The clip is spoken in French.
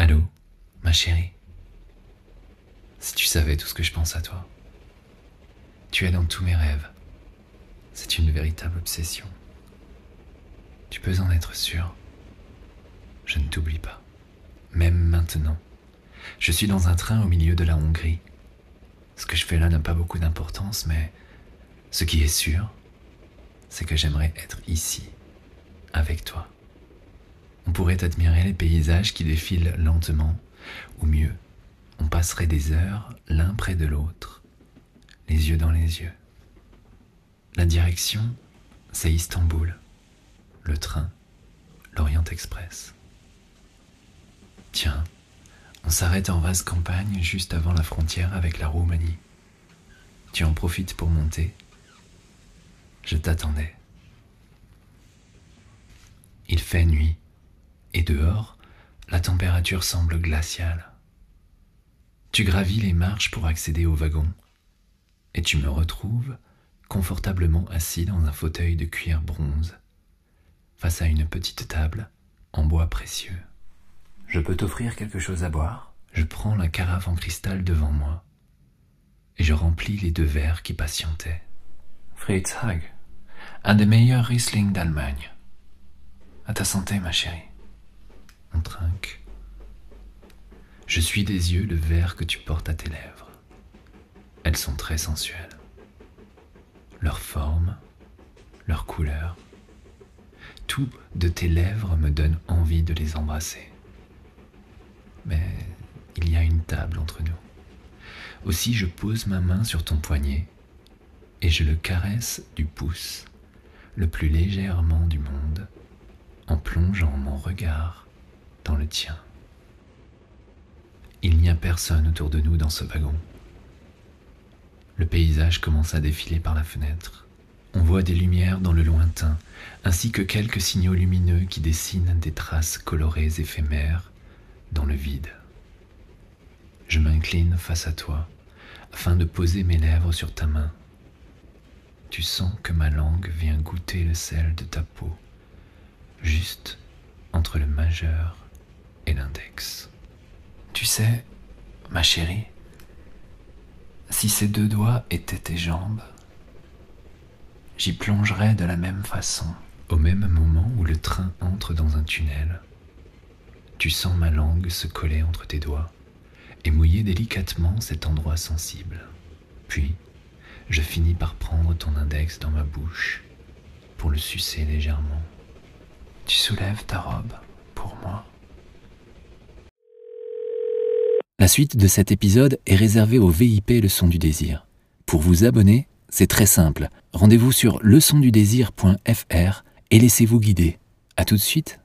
Allô, ma chérie Si tu savais tout ce que je pense à toi. Tu es dans tous mes rêves. C'est une véritable obsession. Tu peux en être sûr. Je ne t'oublie pas. Même maintenant. Je suis dans un train au milieu de la Hongrie. Ce que je fais là n'a pas beaucoup d'importance, mais ce qui est sûr, c'est que j'aimerais être ici, avec toi. On pourrait admirer les paysages qui défilent lentement, ou mieux, on passerait des heures l'un près de l'autre, les yeux dans les yeux. La direction, c'est Istanbul. Le train, l'Orient Express. Tiens, on s'arrête en vaste campagne juste avant la frontière avec la Roumanie. Tu en profites pour monter. Je t'attendais. Il fait nuit, et dehors, la température semble glaciale. Tu gravis les marches pour accéder au wagon, et tu me retrouves confortablement assis dans un fauteuil de cuir bronze, face à une petite table en bois précieux. Je peux t'offrir quelque chose à boire? Je prends la carafe en cristal devant moi, et je remplis les deux verres qui patientaient. Fritz Hag, un des meilleurs Riesling d'Allemagne. À ta santé, ma chérie. On trinque. Je suis des yeux le verre que tu portes à tes lèvres. Elles sont très sensuelles. Leur forme, leur couleur, tout de tes lèvres me donne envie de les embrasser. Mais il y a une table entre nous. Aussi je pose ma main sur ton poignet et je le caresse du pouce, le plus légèrement du monde, en plongeant mon regard le tien. Il n'y a personne autour de nous dans ce wagon. Le paysage commence à défiler par la fenêtre. On voit des lumières dans le lointain, ainsi que quelques signaux lumineux qui dessinent des traces colorées éphémères dans le vide. Je m'incline face à toi afin de poser mes lèvres sur ta main. Tu sens que ma langue vient goûter le sel de ta peau, juste entre le majeur l'index. Tu sais, ma chérie, si ces deux doigts étaient tes jambes, j'y plongerais de la même façon. Au même moment où le train entre dans un tunnel, tu sens ma langue se coller entre tes doigts et mouiller délicatement cet endroit sensible. Puis, je finis par prendre ton index dans ma bouche pour le sucer légèrement. Tu soulèves ta robe pour moi. La suite de cet épisode est réservée au VIP Leçon du désir. Pour vous abonner, c'est très simple. Rendez-vous sur leçondudésir.fr et laissez-vous guider. À tout de suite.